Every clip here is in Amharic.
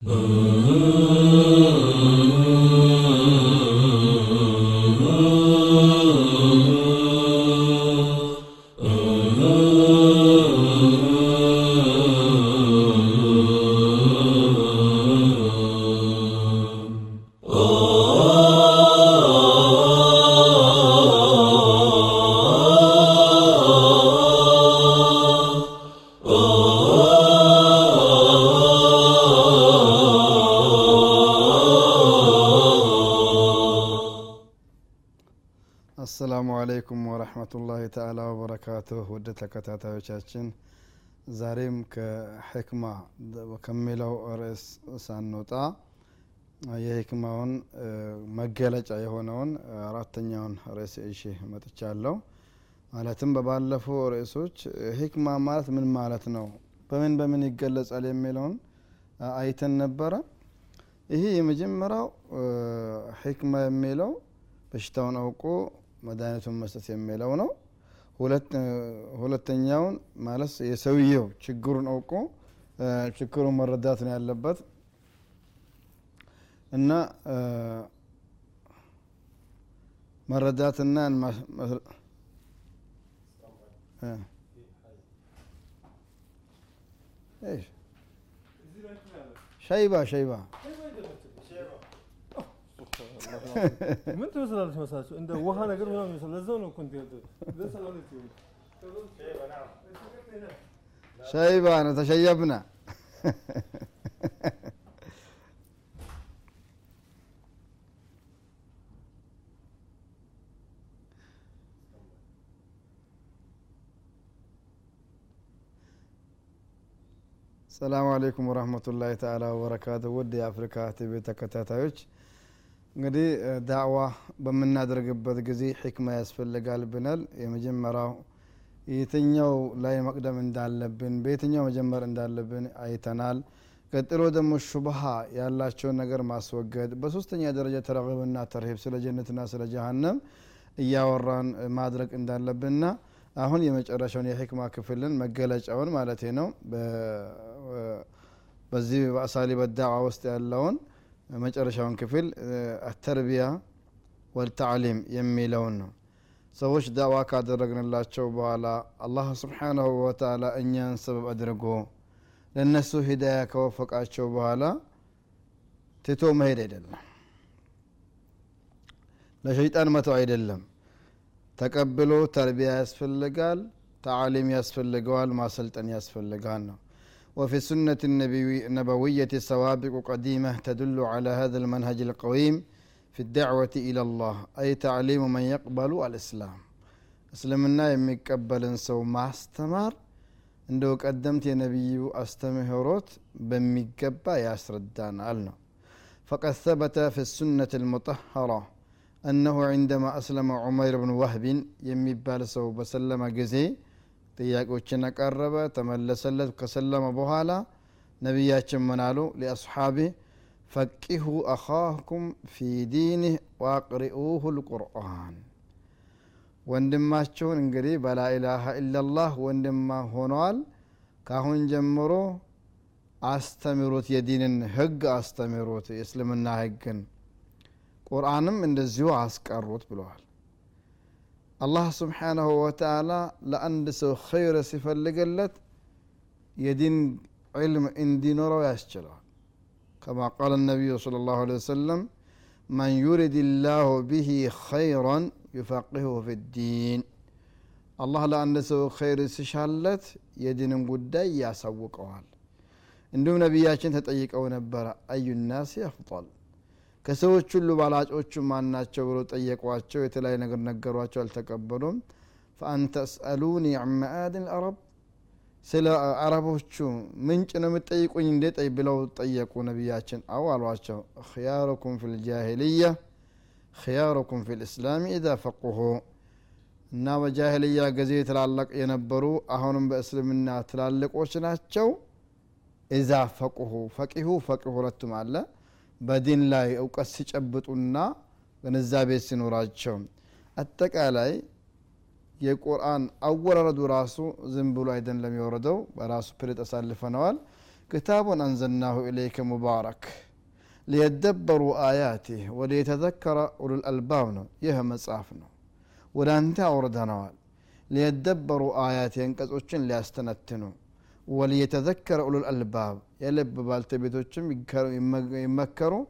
嗯。አለይኩም ወረህመቱላሂ ተአላ ወበረካቱህ። ውድ ተከታታዮቻችን ዛሬም ከሕክማ ከሚለው ርዕስ ሳንወጣ የሕክማውን መገለጫ የሆነውን አራተኛውን ርዕስ እሺ መጥቻለሁ። ማለትም በባለፉ ርዕሶች ሕክማ ማለት ምን ማለት ነው? በምን በምን ይገለጻል የሚለውን አይተን ነበረ። ይሄ የመጀመሪያው ሕክማ የሚለው በሽታውን አውቆ መድኃኒቱን መስጠት የሚለው ነው። ሁለተኛውን ማለት የሰውየው ችግሩን አውቆ ችግሩን መረዳት ነው ያለበት። እና መረዳትና ሸይባ ሸይባ ምን ትመስላለች መሳቸው እንደ ውሃ ነገር ምናምን ይመስላል። ለዛው ነው እኮ እንትን ያልኩት። ለሰላለች ይሁን ሸይባ ነው ተሸየብና ሰላሙ አሌይኩም ወረህመቱላሂ ተአላ ወበረካቱ ውድ የአፍሪካ ቲቪ ተከታታዮች እንግዲህ ዳዕዋ በምናደርግበት ጊዜ ሕክማ ያስፈልጋል ብናል የመጀመሪያው የትኛው ላይ መቅደም እንዳለብን በየትኛው መጀመር እንዳለብን አይተናል። ቀጥሎ ደግሞ ሹብሃ ያላቸውን ነገር ማስወገድ በሶስተኛ ደረጃ ተረግብና ተርሂብ ስለ ጀነትና ስለ ጀሃነም እያወራን ማድረግ እንዳለብንና አሁን የመጨረሻውን የሕክማ ክፍልን መገለጫውን ማለት ነው በዚህ በአሳሊ በዳዕዋ ውስጥ ያለውን መጨረሻውን ክፍል አተርቢያ ወልተዕሊም የሚለውን ነው። ሰዎች ዳዋ ካደረግንላቸው በኋላ አላህ ስብሓናሁ ወተላ እኛን ሰበብ አድርጎ ለእነሱ ሂዳያ ከወፈቃቸው በኋላ ትቶ መሄድ አይደለም። ለሸይጣን መተው አይደለም። ተቀብሎ ተርቢያ ያስፈልጋል ተዓሊም ያስፈልገዋል ማሰልጠን ያስፈልጋል ነው وفي السنة النبوية سوابق قديمة تدل على هذا المنهج القويم في الدعوة إلى الله أي تعليم من يقبل الإسلام እስልምና የሚቀበልን ሰው ማስተማር እንደው ቀደምት የነቢዩ አስተምህሮት በሚገባ ያስረዳናል ነው فقد ثبت في السنة المطهرة أنه عندما أسلم عمير بن وهب የሚባል ሰው በሰለመ ጊዜ ጥያቄዎችን አቀረበ ተመለሰለት። ከሰለመ በኋላ ነቢያችን ምን አሉ? ሊአስሓቢህ ፈቂሁ አኻኩም ፊ ዲኒህ ዋቅሪኡሁ ልቁርአን ወንድማችሁን እንግዲህ በላኢላሃ ኢላላህ ወንድማ ሆነዋል ካሁን ጀምሮ አስተምሩት የዲንን ህግ አስተምሩት የእስልምና ህግን። ቁርአንም እንደዚሁ አስቀሩት ብለዋል الله سبحانه وتعالى لأن دسو خير صفة لقلت يدين علم إن دين كما قال النبي صلى الله عليه وسلم من يرد الله به خيرا يفقهه في الدين. الله لا سو خير سشالت يدين قد يا سوق إن دون نبي ياشن تتأيك أو نبرا أي الناس يفضل ከሰዎች ሁሉ ባላጮቹ ማን ናቸው ብሎ ጠየቋቸው። የተለያዩ ነገር ነገሯቸው አልተቀበሉም። ፈአንተ እስአሉኒ አን መአድን አረብ ስለ አረቦቹ ምንጭ ነው የምጠይቁኝ እንዴ? ጠይ ብለው ጠየቁ ነቢያችን። አው አሏቸው ክያሩኩም ፊ ልጃሂልያ ክያሩኩም ፊ ልእስላም ኢዛ ፈቁሁ። እና በጃሂልያ ጊዜ ትላላቅ የነበሩ አሁንም በእስልምና ትላልቆች ናቸው። ኢዛ ፈቁሁ ፈቂሁ ፈቂሁ ሁለቱም አለ በዲን ላይ እውቀት ሲጨብጡና ግንዛቤ ሲኖራቸው። አጠቃላይ የቁርአን አወራረዱ ራሱ ዝም ብሎ አይደለም የወረደው በራሱ ፕሬጥ አሳልፈነዋል ክታቡን አንዘልናሁ ኢለይከ ሙባረክ። ሊየደበሩ አያቲህ ወሊየተዘከረ ኡሉል አልባብ ነው። ይህ መጽሐፍ ነው። ወደ አንተ አውርደነዋል። ሊየደበሩ አያት አንቀጾችን ሊያስተነትኑ وليتذكر أولو الألباب. يلب بالتبيتوشم يمكروا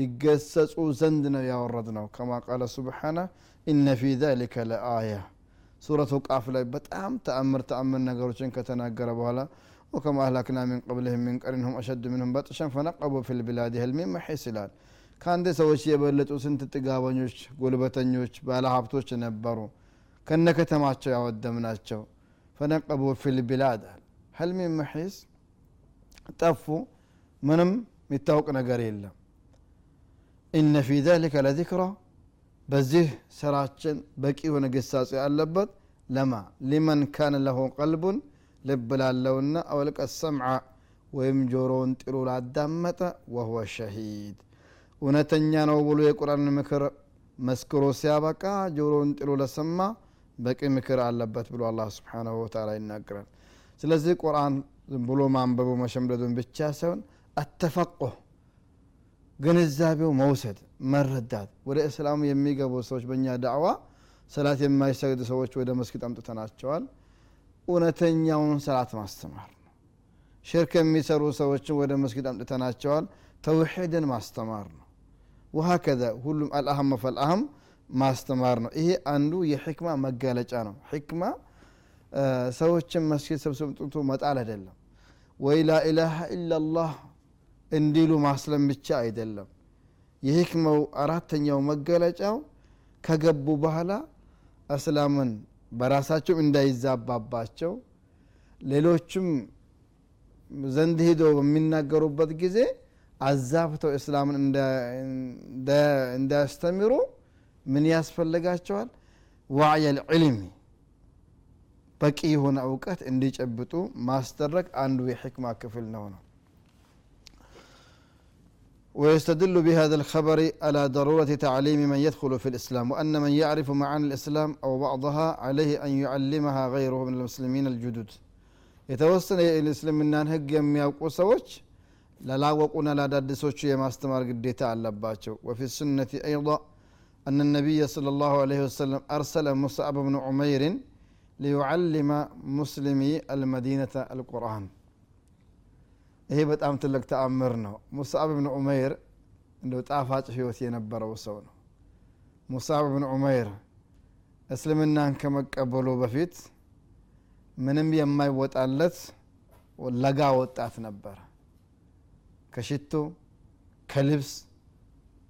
يقسسوا زندنا يا وردنا. كما قال سبحانه إن في ذلك لآية. سورة قافلة بتأم تأمر تأمر نقروشن كتناقر بولا. وكما أهلكنا من قبلهم من قرنهم أشد منهم بطشا فنقبوا في البلاد هل من محيس الآن كان دي سوى شيء بلتو سنت تقابنوش قلبتنوش بالا حبتوش نبرو. كنك تماتشو يا ودمناتشو. فنقبوا في البلاد هل. حلمي محيس طفو منم متوق نجر يلا إن في ذلك لذكرى. بزه سراچن بقي هنا قصاص يالبت لما؟ لمن كان له قلب لب لالونا أو لك السمع. ويم جورون تيرو لا وهو شهيد. ونتنيا نو بولو يقرأن مكر مسكرو سيابقا جورون تيرو لسما بقي مكر اللبت بلو الله سبحانه وتعالى ينكرن ስለዚህ ቁርአን ዝም ብሎ ማንበቡ መሸምደዱን ብቻ ሳይሆን አተፈቁህ ግንዛቤው መውሰድ መረዳት። ወደ እስላሙ የሚገቡ ሰዎች በእኛ ዳዕዋ ሰላት የማይሰግዱ ሰዎች ወደ መስጊድ አምጥተናቸዋል። እውነተኛውን ሰላት ማስተማር ነው። ሽርክ የሚሰሩ ሰዎችን ወደ መስጊድ አምጥተናቸዋል። ተውሒድን ማስተማር ነው። ወሀከዛ ሁሉም አልአህም ፈልአህም ማስተማር ነው። ይሄ አንዱ የሕክማ መጋለጫ ነው። ሕክማ ሰዎችን መስጊድ ሰብስብ ጥቶ መጣል አይደለም። ወይ ላኢላሃ ኢላላህ እንዲሉ ማስለም ብቻ አይደለም። የህክመው አራተኛው መገለጫው ከገቡ በኋላ እስላምን በራሳቸው እንዳይዛባባቸው ሌሎችም ዘንድ ሂዶ በሚናገሩበት ጊዜ አዛብተው እስላምን እንዳያስተምሩ ምን ያስፈልጋቸዋል? ዋዕየል ዕልሚ በቂ የሆነ እውቀት እንዲጨብጡ ማስደረግ አንዱ የሕክማ ክፍል ነው ነው ويستدل بهذا الخبر على ضرورة تعليم من يدخل في الإسلام وأن من يعرف معاني الإسلام أو بعضها عليه أن يعلمها غيره من المسلمين الجدد يتوسل الإسلام من هج يمياوقو سوش لا وقنا لا دادسوش يما استمر قديتا على باتشو وفي السنة أيضا أن النبي صلى الله عليه وسلم أرسل مصعب بن عمير ሊዩዓሊመ ሙስሊሚ አልመዲነተ አልቁርአን። ይህ በጣም ትልቅ ተአምር ነው። ሙሳብ ብን ዑመይር እንደው ጣፋጭ ህይወት የነበረው ሰው ነው። ሙሳብ ብን ዑመይር እስልምናን ከመቀበሉ በፊት ምንም የማይወጣለት ለጋ ወጣት ነበረ ከሽቶ ከልብስ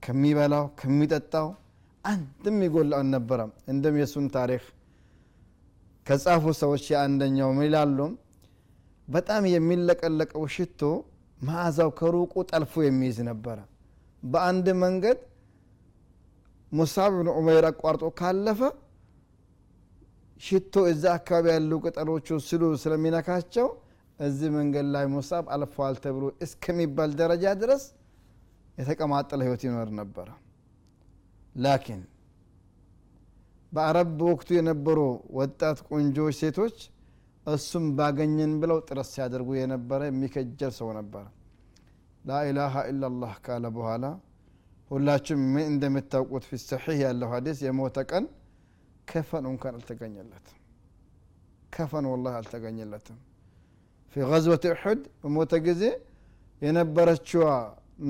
ከሚበላው ከሚጠጣው አንድም ይጎላው አልነበረም። እንደም የሱን ታሪክ ከጻፉ ሰዎች የአንደኛው ምን ይላሉ? በጣም የሚለቀለቀው ሽቶ መዓዛው ከሩቁ ጠልፎ የሚይዝ ነበረ። በአንድ መንገድ ሙሳብ ብን ዑመይር አቋርጦ ካለፈ ሽቶ እዛ አካባቢ ያሉ ቅጠሎቹ ስሉ ስለሚነካቸው እዚህ መንገድ ላይ ሙሳብ አልፈዋል ተብሎ እስከሚባል ደረጃ ድረስ የተቀማጠለ ህይወት ይኖር ነበረ። ላኪን በአረብ በወቅቱ የነበሩ ወጣት ቆንጆዎች ሴቶች እሱም ባገኘን ብለው ጥረት ሲያደርጉ የነበረ የሚከጀል ሰው ነበረ ላኢላሃ ኢላላህ ካለ በኋላ ሁላችሁም ምን እንደምታውቁት ፊ ያለው ሀዲስ የሞተ ቀን ከፈን እንኳን አልተገኘለትም። ከፈን ወላሂ አልተገኘለትም። ፊ ገዝወት እሑድ በሞተ ጊዜ የነበረችዋ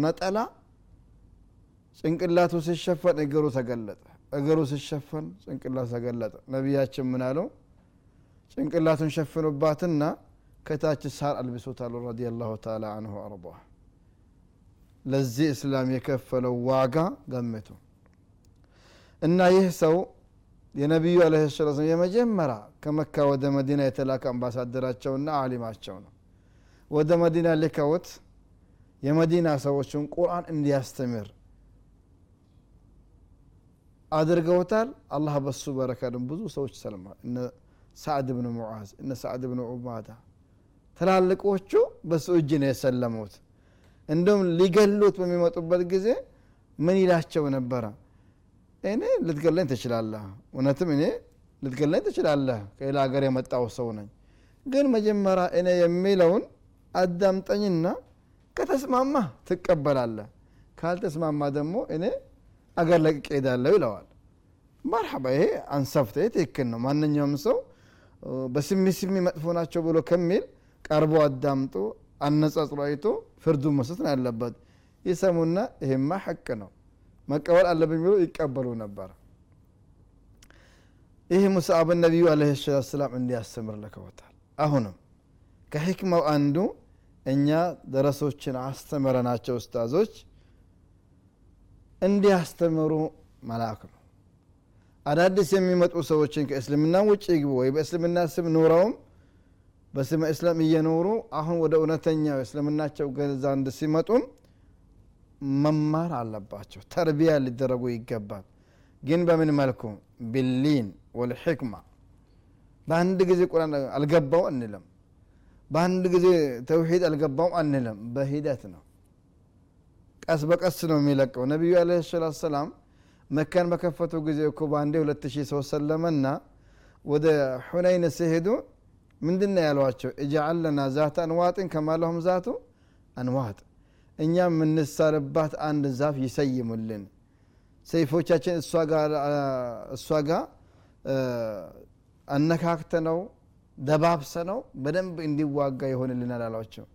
ነጠላ ጭንቅላቱ ሲሸፈን እግሩ ተገለጠ እግሩ ሲሸፈን ጭንቅላቱ ተገለጠ። ነቢያችን ምን አለው? ጭንቅላቱን ሸፍኑባትና ከታች ሳር አልብሶታሉ ረዲ ላሁ ተላ አንሁ አርض ለዚህ እስላም የከፈለው ዋጋ ገምቱ እና ይህ ሰው የነቢዩ አለ ሰላት የመጀመሪያ ከመካ ወደ መዲና የተላከ አምባሳደራቸውና አሊማቸው ነው። ወደ መዲና ልከውት የመዲና ሰዎችን ቁርአን እንዲያስተምር አድርገውታል። አላህ በሱ በረካ ብዙ ሰዎች ሰልማል ሳዕድ ብን ሙዓዝ እነ ሳዕድ ብን ዑባዳ ትላልቆቹ በሱ እጅ ነው የሰለሙት። እንዲሁም ሊገሉት በሚመጡበት ጊዜ ምን ይላቸው ነበረ? እኔ ልትገለኝ ትችላለህ። እውነትም እኔ ልትገለኝ ትችላለህ። ከሌላ ሀገር የመጣው ሰው ነኝ። ግን መጀመሪያ እኔ የሚለውን አዳምጠኝና ከተስማማ ትቀበላለህ። ካልተስማማ ደግሞ እኔ አገር ለቅቄ ሄዳለሁ ይለዋል። መርሐባ ይሄ አንሰፍተ ትክክል ነው። ማንኛውም ሰው በስሚ ስሚ መጥፎ ናቸው ብሎ ከሚል ቀርቦ አዳምጦ አነጻጽሮ አይቶ ፍርዱን መስጠት ነው ያለበት። ይሰሙና ይሄማ ሐቅ ነው። መቀበል አለብኝ ብሎ ይቀበሉ ነበር። ይህ ሙስአብን ነቢዩ አለ ሰላት ሰላም እንዲያስተምር ልከውታል። አሁንም ከሕክማው አንዱ እኛ ደረሶችን አስተምረናቸው ኡስታዞች እንዲያስተምሩ መላክ ነው። አዳዲስ የሚመጡ ሰዎችን ከእስልምና ውጭ ይግቡ ወይ? በእስልምና ስም ኑረውም በስመ እስላም እየኖሩ አሁን ወደ እውነተኛው እስልምናቸው ዘንድ ሲመጡም መማር አለባቸው። ተርቢያ ሊደረጉ ይገባል። ግን በምን መልኩ? ቢሊን ወልሕክማ። በአንድ ጊዜ ቁርአን አልገባው አንልም። በአንድ ጊዜ ተውሂድ አልገባውም አንልም። በሂደት ነው ቀስ በቀስ ነው የሚለቀው። ነቢዩ አለ ሰላት ሰላም መካን በከፈቱ ጊዜ እኮ በአንዴ ሁለት ሺህ ሰው ሰለመና ወደ ሁነይን ሲሄዱ ምንድን ያሏቸው? እጃአል ለና አንዋጥን ከማለሁም ዛቱ? አንዋጥ። እኛ የምንሳልባት አንድ ዛፍ ይሰይሙልን። ሰይፎቻችን እሷ ጋር አነካክተ ነው ደባብሰ ነው በደንብ እንዲዋጋ ይሆንልናል አሏቸው።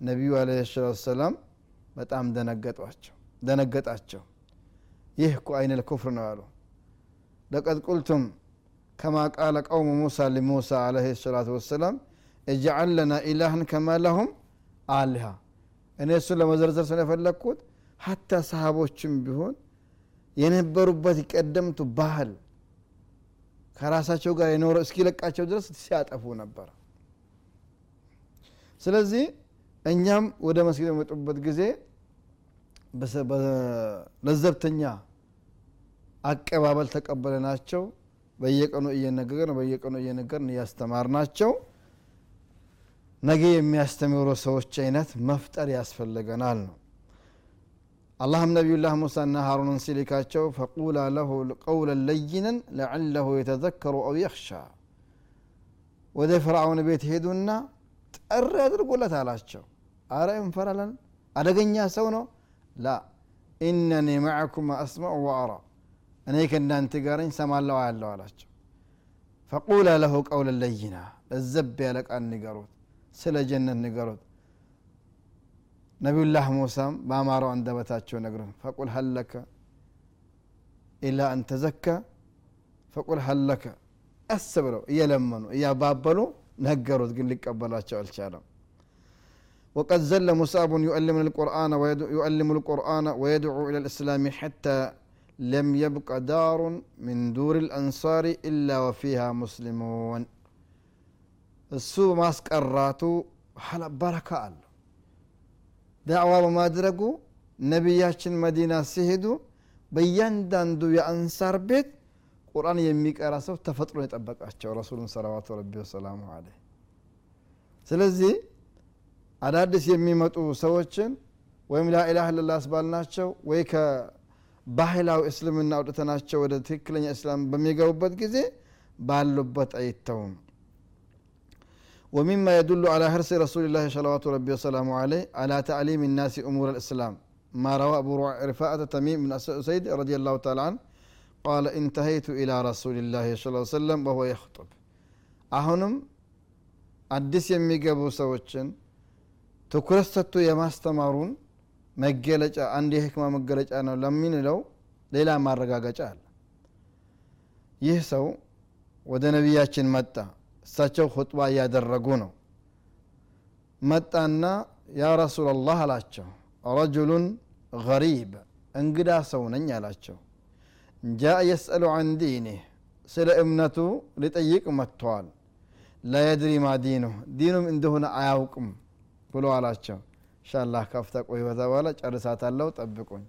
ነቢዩ አለ ሰላት ሰላም በጣም ደነገጣቸው። ይህ እኮ አይነ ልኩፍር ነው ያሉ ለቀድ ቁልቱም ከማ ቃለ ቀውሙ ሙሳ ሊሙሳ አለህ ሰላቱ ወሰላም እጅዓል ለና ኢላህን ከማ ለሁም አሊሃ እኔ እሱን ለመዘርዘር ስለፈለግኩት ሀታ ሰሃቦችም ቢሆን የነበሩበት ቀደምቱ ባህል ከራሳቸው ጋር የኖረ እስኪለቃቸው ድረስ ሲያጠፉ ነበር። ስለዚህ እኛም ወደ መስጊድ በመጡበት ጊዜ ለዘብተኛ አቀባበል ተቀበለናቸው። በየቀኑ እየነገርን በየቀኑ እያስተማር ናቸው ነገ የሚያስተምሩ ሰዎች አይነት መፍጠር ያስፈልገናል ነው። አላህም ነቢዩላህ ሙሳና ሃሩንን ሲልካቸው ፈቁላ ለሁ ቀውለን ለይነን ለዓለሁ የተዘከሩ አው የኽሻ ወደ ፍርዓውን ቤት ሄዱና ጠሪ አድርጎለት አላቸው። አረ እንፈራለን? አደገኛ ሰው ነው? ላ። ኢነኒ ማዕኩም አስማዑ ወአራ። እኔ ከእናንተ ጋርኝ ሰማለው አያለው አላቸው። ፈቁላ ለሁ ቀውለን ለይና። ለዘብ ያለ ቃል ንገሩት ስለ ጀነት ንገሩት። ነቢዩላህ ሙሳም በአማራው አንደበታቸው ነግሩን። ፈቁል ሀለከ ኢላ አን ተዘካ ፈቁል ሀለከ ቀስ ብለው እየለመኑ እያባበሉ ነገሩት ግን ሊቀበላቸው አልቻለም وقد زل مصاب يؤلم القرآن يؤلم القرآن ويدعو إلى الإسلام حتى لم يبق دار من دور الأنصار إلا وفيها مسلمون እሱ ማስቀራቱ በረካ አለው ዳዕዋ በማድረጉ ነቢያችን መዲና ሲሄዱ በእያንዳንዱ የአንሳር ቤት ቁርአን የሚቀራ ሰው ተፈጥሮ የጠበቃቸው ረሱሉን ሰለዋቱ ረቢ ወሰላሙ አለ ስለዚህ አዳዲስ የሚመጡ ሰዎችን ወይም ላኢላህ ልላ አስባልናቸው ወይ ከባህላዊ እስልምና አውጥተናቸው ወደ ትክክለኛ እስላም በሚገቡበት ጊዜ ባሉበት አይተውም ومما يدل على حرص رسول الله صلوات ربي وسلامه عليه على تعليم الناس أمور الإسلام ما روى أبو رفاعة تميم بن أسيد رضي الله تعالى عنه ቃለ ኢንተሀይቱ ኢላ ረሱልላህ ስ ሰለም ወሆ የክጡብ አሁንም አዲስ የሚገቡ ሰዎችን ትኩረት ሰጥቶ የማስተማሩን መገለጫ አንድ የህክማ መገለጫ ነው ለሚንለው ሌላ ማረጋገጫ አለ ይህ ሰው ወደ ነቢያችን መጣ እሳቸው ሁጥባ እያደረጉ ነው መጣና ያ ረሱላላህ አላቸው ረጁሉን ገሪብ እንግዳ ሰው ነኝ አላቸው ጃ የስአሉ አን ዲኒህ ስለ እምነቱ ሊጠይቅ መጥተዋል ላየድሪ ማ ዲኑ ዲኑም እንደሆነ አያውቅም ብሎ አላቸው እንሻላህ ካፍታ ቆይ በኋላ ጨርሳታለሁ ጠብቁኝ